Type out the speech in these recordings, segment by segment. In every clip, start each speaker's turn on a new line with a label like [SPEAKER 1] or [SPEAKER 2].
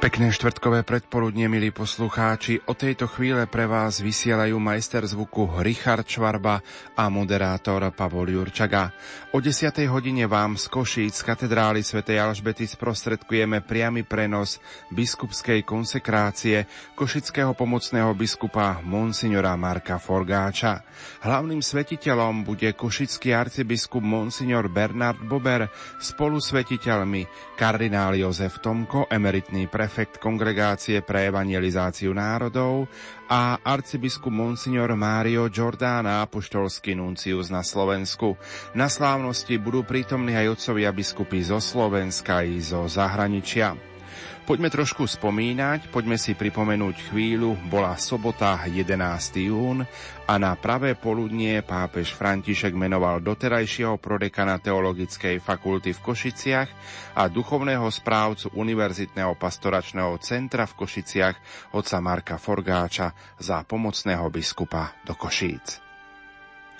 [SPEAKER 1] Pekné štvrtkové predporudnie, milí poslucháči. O tejto chvíle pre vás vysielajú majster zvuku Richard Švarba a moderátor Pavol Jurčaga. O 10. hodine vám z Košíc z katedrály Sv. Alžbety sprostredkujeme priamy prenos biskupskej konsekrácie košického pomocného biskupa Monsignora Marka Forgáča. Hlavným svetiteľom bude košický arcibiskup Monsignor Bernard Bober spolu svetiteľmi kardinál Jozef Tomko, emeritný prefekt prefekt Kongregácie pre evangelizáciu národov a arcibiskup Monsignor Mário Giordana, apoštolský nuncius na Slovensku. Na slávnosti budú prítomní aj otcovia biskupy zo Slovenska i zo zahraničia. Poďme trošku spomínať, poďme si pripomenúť chvíľu, bola sobota 11. jún a na pravé poludnie pápež František menoval doterajšieho prodekana Teologickej fakulty v Košiciach a duchovného správcu Univerzitného pastoračného centra v Košiciach otca Marka Forgáča za pomocného biskupa do Košíc.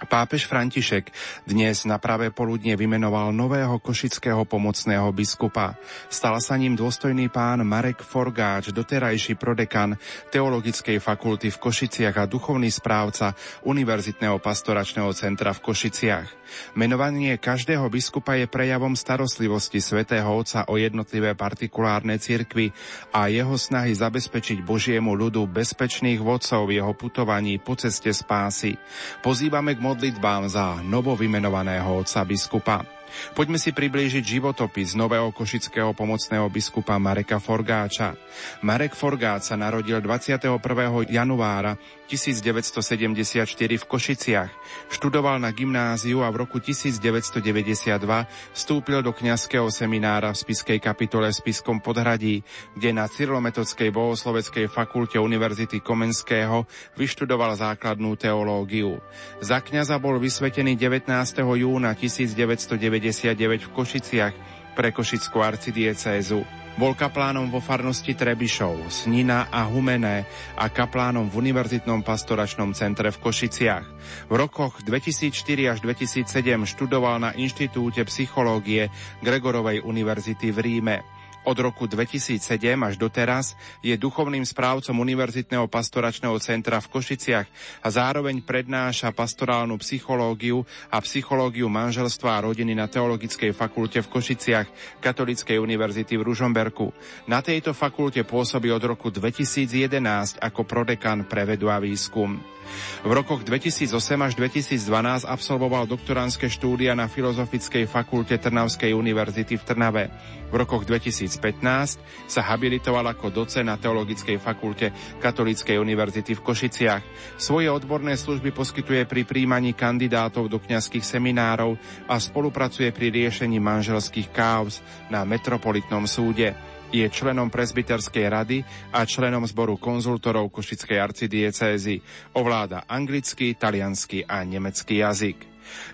[SPEAKER 1] Pápež František dnes na pravé poludne vymenoval nového košického pomocného biskupa. Stal sa ním dôstojný pán Marek Forgáč, doterajší prodekan Teologickej fakulty v Košiciach a duchovný správca Univerzitného pastoračného centra v Košiciach. Menovanie každého biskupa je prejavom starostlivosti svätého Otca o jednotlivé partikulárne cirkvy a jeho snahy zabezpečiť Božiemu ľudu bezpečných vodcov v jeho putovaní po ceste spásy. Pozývame k modlitbám za novovymenovaného otca biskupa. Poďme si priblížiť životopis nového košického pomocného biskupa Mareka Forgáča. Marek Forgáč sa narodil 21. januára 1974 v Košiciach. Študoval na gymnáziu a v roku 1992 vstúpil do kňazského seminára v Spiskej kapitole v Spiskom podhradí, kde na Cyrilometodskej bohosloveckej fakulte Univerzity Komenského vyštudoval základnú teológiu. Za kňaza bol vysvetený 19. júna 1999 v Košiciach pre Košickú arcidiecézu. Bol kaplánom vo farnosti Trebišov, Snina a Humené a kaplánom v Univerzitnom pastoračnom centre v Košiciach. V rokoch 2004 až 2007 študoval na Inštitúte psychológie Gregorovej univerzity v Ríme. Od roku 2007 až doteraz je duchovným správcom Univerzitného pastoračného centra v Košiciach a zároveň prednáša pastorálnu psychológiu a psychológiu manželstva a rodiny na Teologickej fakulte v Košiciach Katolíckej univerzity v Ružomberku. Na tejto fakulte pôsobí od roku 2011 ako prodekan pre vedu a výskum. V rokoch 2008 až 2012 absolvoval doktoránske štúdia na Filozofickej fakulte Trnavskej univerzity v Trnave. V rokoch 2015 sa habilitoval ako docen na Teologickej fakulte Katolíckej univerzity v Košiciach. Svoje odborné služby poskytuje pri príjmaní kandidátov do kňazských seminárov a spolupracuje pri riešení manželských káuz na Metropolitnom súde. Je členom prezbiterskej rady a členom zboru konzultorov Košickej arcidiecézy. Ovláda anglický, talianský a nemecký jazyk.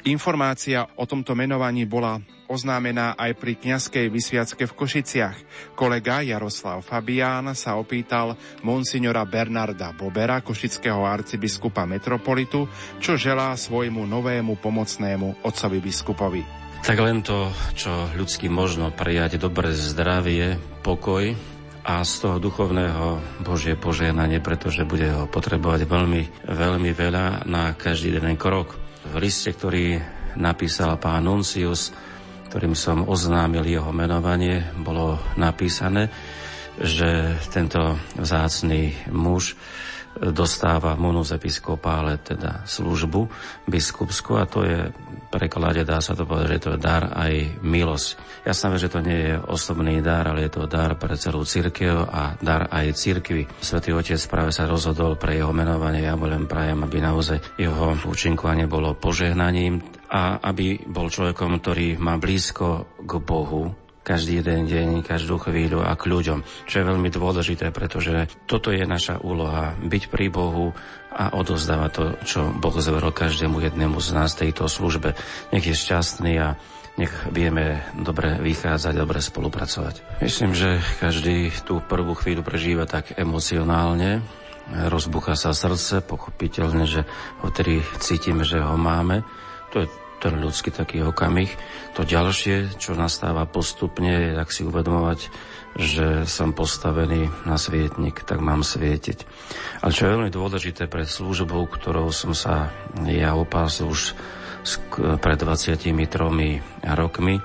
[SPEAKER 1] Informácia o tomto menovaní bola oznámená aj pri kňazskej vysviacke v Košiciach. Kolega Jaroslav Fabián sa opýtal monsignora Bernarda Bobera, košického arcibiskupa metropolitu, čo želá svojmu novému pomocnému otcovi biskupovi.
[SPEAKER 2] Tak len to, čo ľudský možno prijať dobré zdravie, pokoj a z toho duchovného Božie požehnanie, pretože bude ho potrebovať veľmi, veľmi veľa na každý jeden krok. V liste, ktorý napísal pán Nuncius, ktorým som oznámil jeho menovanie, bolo napísané, že tento vzácný muž dostáva monus episkopále, teda službu biskupskú a to je preklade dá sa to povedať, že to je dar aj milosť. Jasné, že to nie je osobný dar, ale je to dar pre celú církev a dar aj církvy. Svetý Otec práve sa rozhodol pre jeho menovanie. Ja len prajem, aby naozaj jeho účinkovanie bolo požehnaním a aby bol človekom, ktorý má blízko k Bohu, každý jeden deň, každú chvíľu a k ľuďom, čo je veľmi dôležité, pretože toto je naša úloha, byť pri Bohu a odozdávať to, čo Boh zveril každému jednému z nás tejto službe. Nech je šťastný a nech vieme dobre vychádzať, dobre spolupracovať. Myslím, že každý tú prvú chvíľu prežíva tak emocionálne, rozbucha sa srdce, pochopiteľne, že ho tedy cítime, že ho máme. To je ten ľudský taký okamih. To ďalšie, čo nastáva postupne, je tak si uvedomovať, že som postavený na svietnik, tak mám svietiť. Ale čo je veľmi dôležité pre službu, ktorou som sa ja opásil už pred 23 rokmi,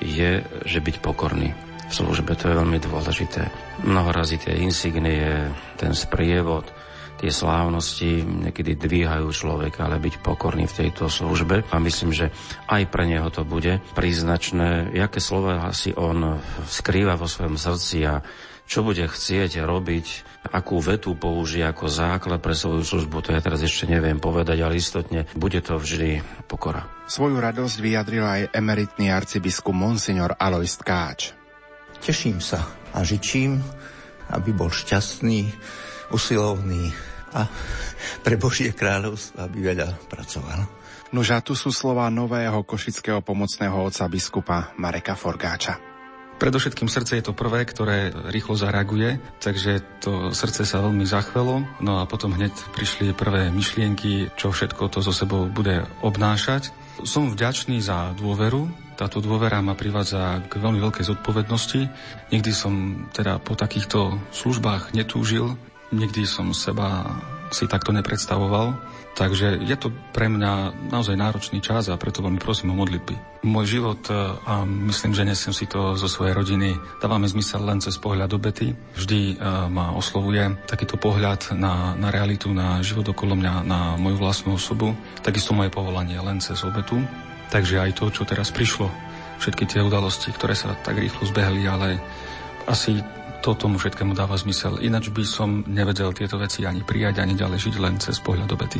[SPEAKER 2] je, že byť pokorný v službe. To je veľmi dôležité. Mnoho razy tie insignie, ten sprievod, tie slávnosti niekedy dvíhajú človeka, ale byť pokorný v tejto službe. A myslím, že aj pre neho to bude príznačné, aké slova si on skrýva vo svojom srdci a čo bude chcieť robiť, akú vetu použije ako základ pre svoju službu, to ja teraz ešte neviem povedať, ale istotne bude to vždy pokora.
[SPEAKER 3] Svoju radosť vyjadril aj emeritný arcibiskup Monsignor Alois Tkáč.
[SPEAKER 4] Teším sa a žičím, aby bol šťastný, usilovný a pre Božie kráľovstvo, aby veľa pracoval.
[SPEAKER 3] Nož a tu sú slova nového košického pomocného otca biskupa Mareka Forgáča.
[SPEAKER 5] Predovšetkým srdce je to prvé, ktoré rýchlo zareaguje, takže to srdce sa veľmi zachvelo, no a potom hneď prišli prvé myšlienky, čo všetko to so sebou bude obnášať. Som vďačný za dôveru, táto dôvera ma privádza k veľmi veľkej zodpovednosti. Nikdy som teda po takýchto službách netúžil, Nikdy som seba si takto nepredstavoval, takže je to pre mňa naozaj náročný čas a preto veľmi prosím o modlitby. Môj život, e, a myslím, že nesiem si to zo svojej rodiny, dávame zmysel len cez pohľad obety. Vždy e, ma oslovuje takýto pohľad na, na realitu, na život okolo mňa, na moju vlastnú osobu. Takisto moje povolanie len cez obetu. Takže aj to, čo teraz prišlo, všetky tie udalosti, ktoré sa tak rýchlo zbehli, ale asi to tomu všetkému dáva zmysel. Ináč by som nevedel tieto veci ani prijať, ani ďalej žiť len cez pohľad obety.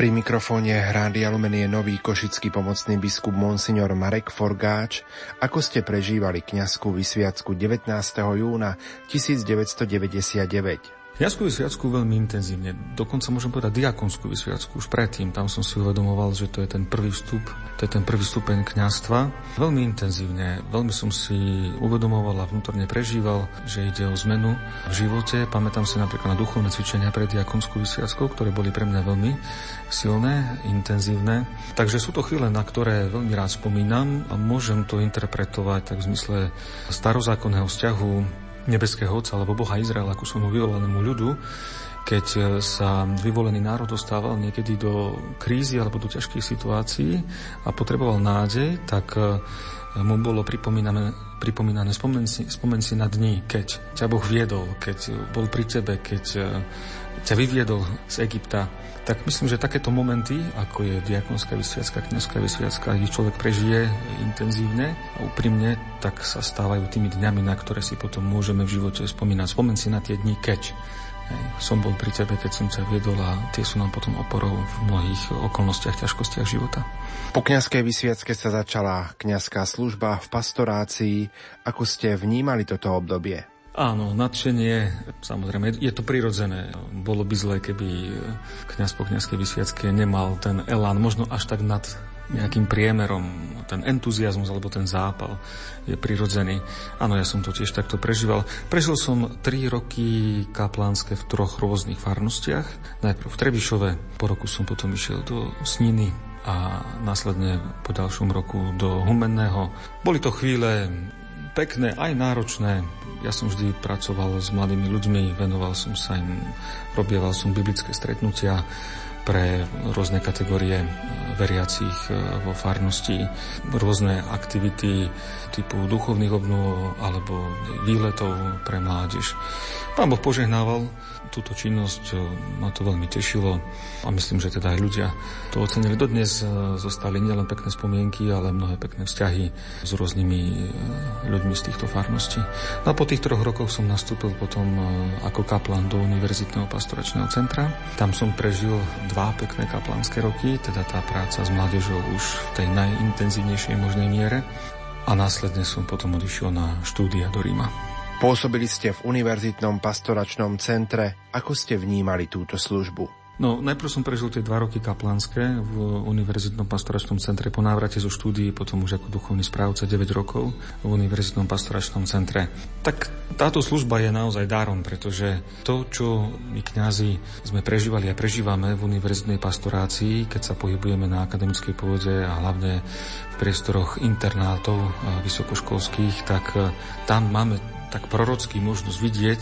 [SPEAKER 1] Pri mikrofóne Rádia Lumen je nový košický pomocný biskup Monsignor Marek Forgáč. Ako ste prežívali kňazskú vysviacku 19. júna 1999?
[SPEAKER 6] Kňazskú vysviacku veľmi intenzívne, dokonca môžem povedať diakonskú vysviacku už predtým. Tam som si uvedomoval, že to je ten prvý vstup, to je ten prvý stupeň kňazstva. Veľmi intenzívne, veľmi som si uvedomoval a vnútorne prežíval, že ide o zmenu v živote. Pamätám si napríklad na duchovné cvičenia pred diakonskú vysviackou, ktoré boli pre mňa veľmi silné, intenzívne. Takže sú to chvíle, na ktoré veľmi rád spomínam a môžem to interpretovať tak v zmysle starozákonného vzťahu nebeského Otca alebo Boha Izraela ku svojmu vyvolenému ľudu, keď e, sa vyvolený národ dostával niekedy do krízy alebo do ťažkých situácií a potreboval nádej, tak e, mu bolo pripomínané, pripomínané spomen, si, spomen si na dní, keď ťa Boh viedol, keď bol pri tebe, keď e, ťa vyviedol z Egypta, tak myslím, že takéto momenty, ako je diakonská vysviacka, kniazská vysviacka, ich človek prežije intenzívne a úprimne, tak sa stávajú tými dňami, na ktoré si potom môžeme v živote spomínať. Spomen si na tie dni, keď som bol pri tebe, keď som ťa viedol a tie sú nám potom oporou v mnohých okolnostiach, ťažkostiach života.
[SPEAKER 1] Po kňazskej vysviacke sa začala kňazská služba v pastorácii. Ako ste vnímali toto obdobie?
[SPEAKER 6] Áno, nadšenie, samozrejme, je to prirodzené. Bolo by zlé, keby kňaz po kňazskej vysviacke nemal ten elán, možno až tak nad nejakým priemerom, ten entuziasmus alebo ten zápal je prirodzený. Áno, ja som to tiež takto prežíval. Prežil som tri roky kaplánske v troch rôznych farnostiach. Najprv v Trebišove, po roku som potom išiel do Sniny a následne po ďalšom roku do Humenného. Boli to chvíle pekné, aj náročné. Ja som vždy pracoval s mladými ľuďmi, venoval som sa im, robieval som biblické stretnutia pre rôzne kategórie veriacich e, vo farnosti, rôzne aktivity typu duchovných obnov alebo výletov pre mládež. Pán Boh požehnával túto činnosť, e, ma to veľmi tešilo a myslím, že teda aj ľudia to ocenili. Dodnes e, zostali nielen pekné spomienky, ale mnohé pekné vzťahy s rôznymi e, ľuďmi z týchto farností. No a po tých troch rokoch som nastúpil potom ako kaplan do Univerzitného pastoračného centra. Tam som prežil dva pekné kaplánske roky, teda tá práca s mládežou už v tej najintenzívnejšej možnej miere a následne som potom odišiel na štúdia do Ríma.
[SPEAKER 1] Pôsobili ste v Univerzitnom pastoračnom centre. Ako ste vnímali túto službu?
[SPEAKER 6] No, najprv som prežil tie dva roky kaplanské v Univerzitnom pastoračnom centre po návrate zo štúdií, potom už ako duchovný správca 9 rokov v Univerzitnom pastoračnom centre. Tak táto služba je naozaj dárom, pretože to, čo my kňazi sme prežívali a prežívame v univerzitnej pastorácii, keď sa pohybujeme na akademickej pôde a hlavne v priestoroch internátov vysokoškolských, tak tam máme tak prorocky možnosť vidieť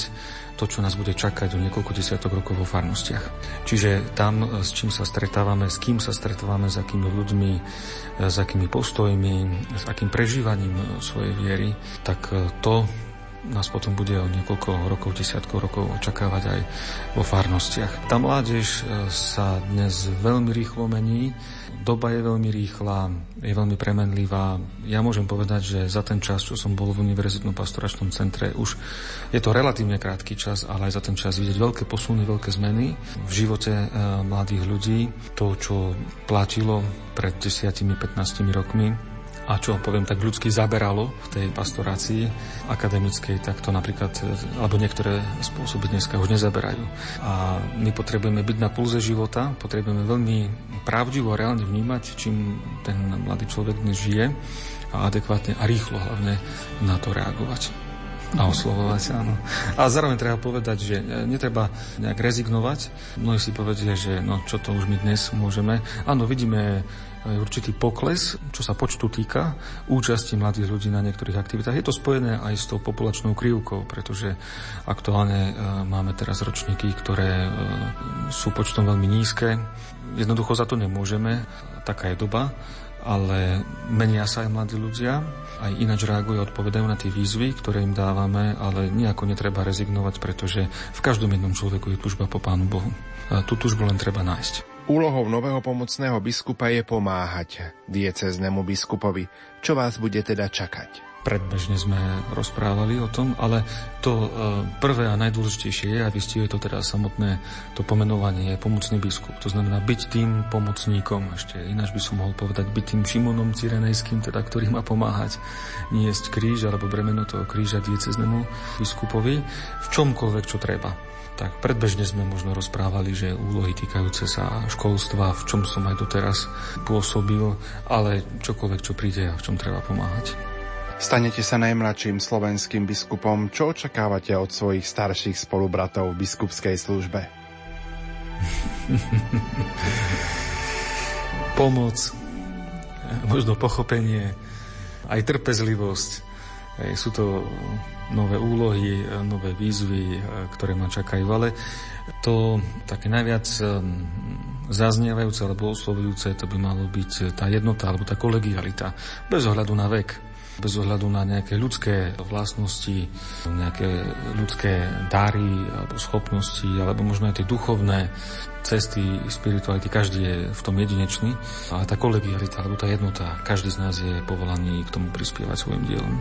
[SPEAKER 6] to, čo nás bude čakať o niekoľko desiatok rokov vo farnostiach. Čiže tam, e, s čím sa stretávame, s kým sa stretávame, s akými ľuďmi, e, s akými postojmi, s akým prežívaním e, svojej viery, tak to nás potom bude o niekoľko rokov, desiatkov rokov očakávať aj vo farnostiach. Tá mládež sa dnes veľmi rýchlo mení, doba je veľmi rýchla, je veľmi premenlivá. Ja môžem povedať, že za ten čas, čo som bol v Univerzitnom pastoračnom centre, už je to relatívne krátky čas, ale aj za ten čas vidieť veľké posuny, veľké zmeny v živote e, mladých ľudí. To, čo platilo pred 10-15 rokmi, a čo poviem tak ľudsky zaberalo v tej pastorácii akademickej, tak to napríklad, alebo niektoré spôsoby dneska už nezaberajú. A my potrebujeme byť na pulze života, potrebujeme veľmi pravdivo reálne vnímať, čím ten mladý človek dnes žije a adekvátne a rýchlo hlavne na to reagovať. A oslovovať, áno. A zároveň treba povedať, že netreba nejak rezignovať. Mnohí si povedia, že no čo to už my dnes môžeme. Áno, vidíme určitý pokles, čo sa počtu týka účasti mladých ľudí na niektorých aktivitách. Je to spojené aj s tou populačnou krivkou, pretože aktuálne e, máme teraz ročníky, ktoré e, sú počtom veľmi nízke. Jednoducho za to nemôžeme, taká je doba ale menia sa aj mladí ľudia, aj ináč reagujú odpovedajú na tie výzvy, ktoré im dávame, ale nejako netreba rezignovať, pretože v každom jednom človeku je tužba po Pánu Bohu. A tú tužbu len treba nájsť.
[SPEAKER 1] Úlohou nového pomocného biskupa je pomáhať dieceznému biskupovi. Čo vás bude teda čakať?
[SPEAKER 6] predbežne sme rozprávali o tom, ale to e, prvé a najdôležitejšie je, a vystihuje to teda samotné to pomenovanie, je pomocný biskup. To znamená byť tým pomocníkom, ešte ináč by som mohol povedať, byť tým Šimonom Cyrenejským, teda, ktorý má pomáhať niesť kríž alebo bremeno toho kríža dieceznému biskupovi v čomkoľvek, čo treba tak predbežne sme možno rozprávali, že úlohy týkajúce sa školstva, v čom som aj doteraz pôsobil, ale čokoľvek, čo príde a v čom treba pomáhať.
[SPEAKER 1] Stanete sa najmladším slovenským biskupom. Čo očakávate od svojich starších spolubratov v biskupskej službe?
[SPEAKER 6] Pomoc, možno pochopenie, aj trpezlivosť. Sú to nové úlohy, nové výzvy, ktoré ma čakajú, ale to také najviac zaznievajúce alebo oslovujúce, to by malo byť tá jednota alebo tá kolegialita, bez ohľadu na vek bez ohľadu na nejaké ľudské vlastnosti, nejaké ľudské dary alebo schopnosti, alebo možno aj tie duchovné cesty spirituality, každý je v tom jedinečný, ale tá kolegialita alebo tá jednota, každý z nás je povolaný k tomu prispievať svojim dielom.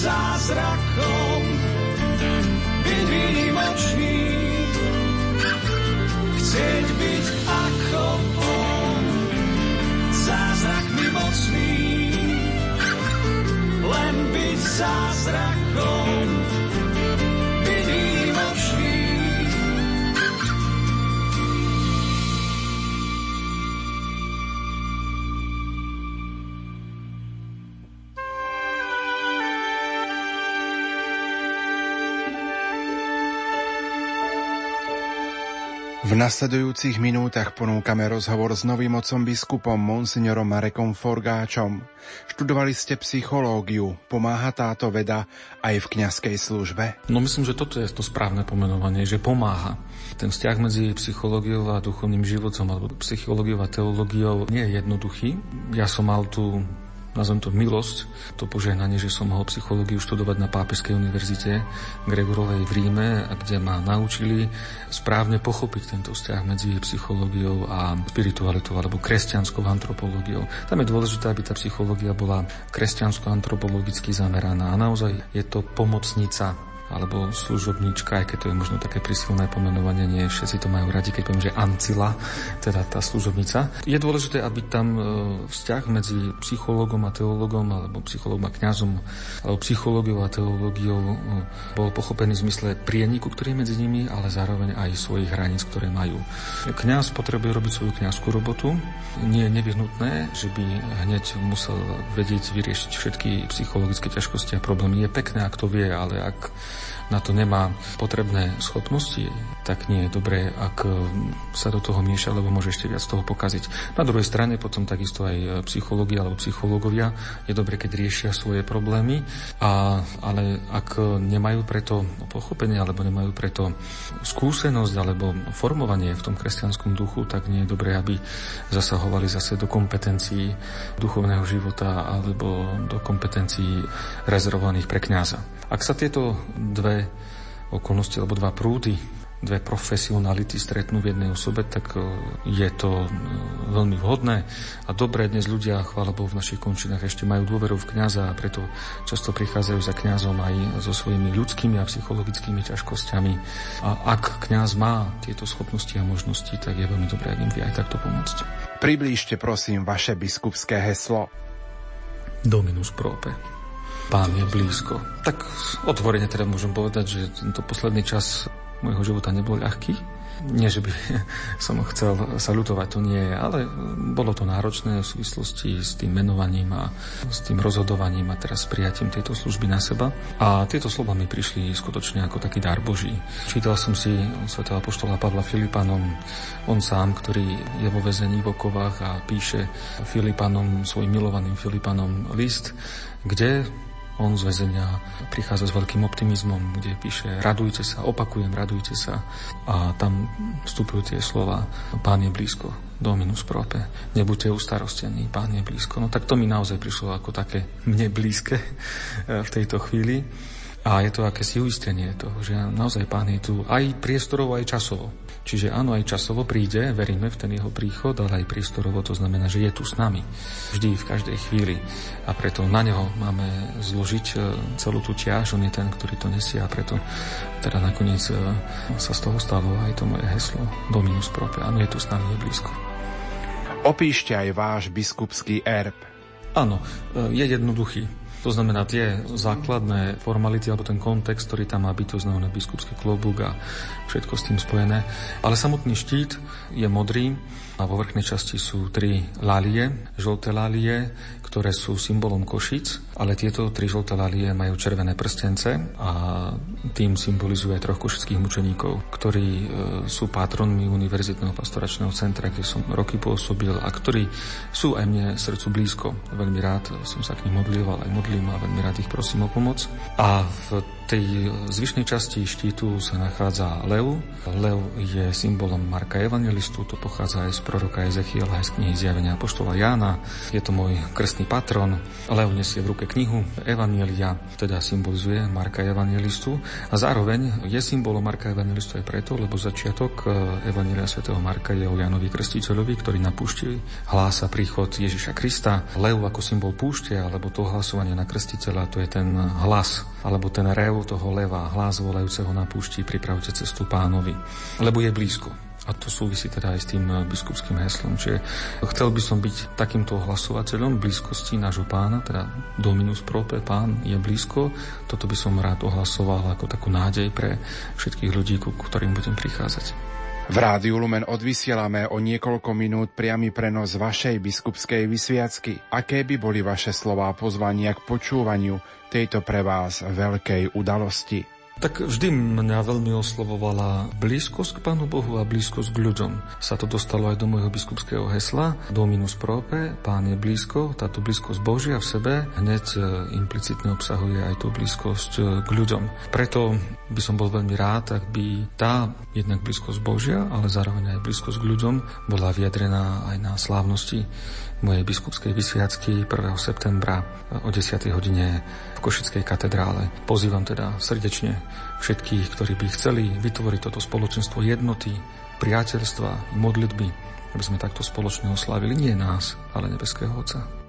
[SPEAKER 1] zázrakom výnimočný. Chcieť byť ako on, zázrak mimocný, len byť zázrakom. Nasledujúcich minútach ponúkame rozhovor s novým otcom biskupom monsignorom Marekom Forgáčom. Študovali ste psychológiu. Pomáha táto veda aj v kňazskej službe?
[SPEAKER 6] No myslím, že toto je to správne pomenovanie, že pomáha. Ten vzťah medzi psychológiou a duchovným životom alebo psychológiou a teológiou nie je jednoduchý. Ja som mal tu nazvem to milosť, to požehnanie, že som mohol psychológiu študovať na Pápežskej univerzite Gregorovej v Ríme, kde ma naučili správne pochopiť tento vzťah medzi psychológiou a spiritualitou alebo kresťanskou antropológiou. Tam je dôležité, aby tá psychológia bola kresťansko-antropologicky zameraná a naozaj je to pomocnica alebo služobníčka, aj keď to je možno také prísilné pomenovanie, nie všetci to majú radi, keď poviem, že ancila, teda tá služobnica. Je dôležité, aby tam e, vzťah medzi psychológom a teológom, alebo psychológom a kňazom, alebo psychológiou a teológiou e, bol pochopený v zmysle prieniku, ktorý je medzi nimi, ale zároveň aj svojich hraníc, ktoré majú. Kňaz potrebuje robiť svoju kňazskú robotu. Nie je nevyhnutné, že by hneď musel vedieť vyriešiť všetky psychologické ťažkosti a problémy. Je pekné, ak to vie, ale ak na to nemá potrebné schopnosti, tak nie je dobré, ak sa do toho mieša, lebo môže ešte viac toho pokaziť. Na druhej strane potom takisto aj psychológia alebo psychológovia je dobre, keď riešia svoje problémy, a, ale ak nemajú preto pochopenie alebo nemajú preto skúsenosť alebo formovanie v tom kresťanskom duchu, tak nie je dobré, aby zasahovali zase do kompetencií duchovného života alebo do kompetencií rezervovaných pre kňaza. Ak sa tieto dve okolnosti alebo dva prúdy, dve profesionality stretnú v jednej osobe, tak e, je to e, veľmi vhodné a dobré. Dnes ľudia, chvála Bohu, v našich končinách ešte majú dôveru v kňaza a preto často prichádzajú za kňazom aj so svojimi ľudskými a psychologickými ťažkosťami. A ak kňaz má tieto schopnosti a možnosti, tak je veľmi dobré, ak im vie aj takto pomôcť.
[SPEAKER 1] Priblížte prosím vaše biskupské heslo.
[SPEAKER 6] Dominus prope. Pán je blízko. Tak otvorene teda môžem povedať, že tento posledný čas môjho života nebol ľahký. Nie, že by som chcel salutovať, to nie ale bolo to náročné v súvislosti s tým menovaním a s tým rozhodovaním a teraz prijatím tejto služby na seba. A tieto slova mi prišli skutočne ako taký dar Boží. Čítal som si svätého apoštola Pavla Filipanom, on sám, ktorý je vo väzení v okovách a píše Filipanom, svojim milovaným Filipanom list, kde on z väzenia prichádza s veľkým optimizmom, kde píše radujte sa, opakujem, radujte sa. A tam vstupujú tie slova Pán je blízko, Dominus prope, nebuďte ustarostení, Pán je blízko. No tak to mi naozaj prišlo ako také mne blízke v tejto chvíli. A je to akési uistenie toho, že naozaj Pán je tu aj priestorovo, aj časovo. Čiže áno, aj časovo príde, veríme v ten jeho príchod, ale aj priestorovo to znamená, že je tu s nami. Vždy, v každej chvíli. A preto na neho máme zložiť e, celú tú ťaž, on je ten, ktorý to nesie a preto teda nakoniec e, sa z toho stalo aj to moje heslo Dominus Prope. Áno, je tu s nami, je blízko.
[SPEAKER 1] Opíšte aj váš biskupský erb.
[SPEAKER 6] Áno, e, je jednoduchý. To znamená tie základné formality alebo ten kontext, ktorý tam má byť, to znamená biskupský klobúk a všetko s tým spojené. Ale samotný štít je modrý a vo vrchnej časti sú tri lálie, žlté lálie, ktoré sú symbolom Košic, ale tieto tri žlté lalie majú červené prstence a tým symbolizuje troch košických mučeníkov, ktorí e, sú patronmi Univerzitného pastoračného centra, kde som roky pôsobil a ktorí sú aj mne srdcu blízko. Veľmi rád som sa k nim modlil, ale aj modlím a veľmi rád ich prosím o pomoc. A v tej zvyšnej časti štítu sa nachádza lev. Lev je symbolom Marka Evangelistu, to pochádza aj z proroka Ezechiela, aj z knihy Zjavenia Apoštola Jána. Je to môj krstný patron. Lev nesie v ruke knihu Evangelia, teda symbolizuje Marka Evangelistu. A zároveň je symbolom Marka Evangelistu aj preto, lebo začiatok eh, Evangelia svätého Marka je o Janovi Krstiteľovi, ktorý na púšti hlása príchod Ježiša Krista. Lev ako symbol púšte, alebo to hlasovanie na krstiteľa, to je ten hlas, alebo ten rev toho leva, hlas volajúceho na púšti, pripravte cestu pánovi, lebo je blízko. A to súvisí teda aj s tým eh, biskupským heslom. Čiže chcel by som byť takýmto ohlasovateľom blízkosti nášho pána, teda Dominus Prope, pán je blízko. Toto by som rád ohlasoval ako takú nádej pre všetkých ľudí, ku ktorým budem prichádzať.
[SPEAKER 1] V Rádiu Lumen odvysielame o niekoľko minút priamy prenos vašej biskupskej vysviacky. Aké by boli vaše slová pozvania k počúvaniu tejto pre vás veľkej udalosti?
[SPEAKER 6] Tak vždy mňa veľmi oslovovala blízkosť k Pánu Bohu a blízkosť k ľuďom. Sa to dostalo aj do môjho biskupského hesla Dominus Prope, Pán je blízko, táto blízkosť Božia v sebe hneď e, implicitne obsahuje aj tú blízkosť e, k ľuďom. Preto by som bol veľmi rád, ak by tá jednak blízkosť Božia, ale zároveň aj blízkosť k ľuďom bola vyjadrená aj na slávnosti mojej biskupskej vysviacky 1. septembra o 10. hodine v Košickej katedrále. Pozývam teda srdečne všetkých, ktorí by chceli vytvoriť toto spoločenstvo jednoty, priateľstva, modlitby, aby sme takto spoločne oslavili nie nás, ale nebeského Otca.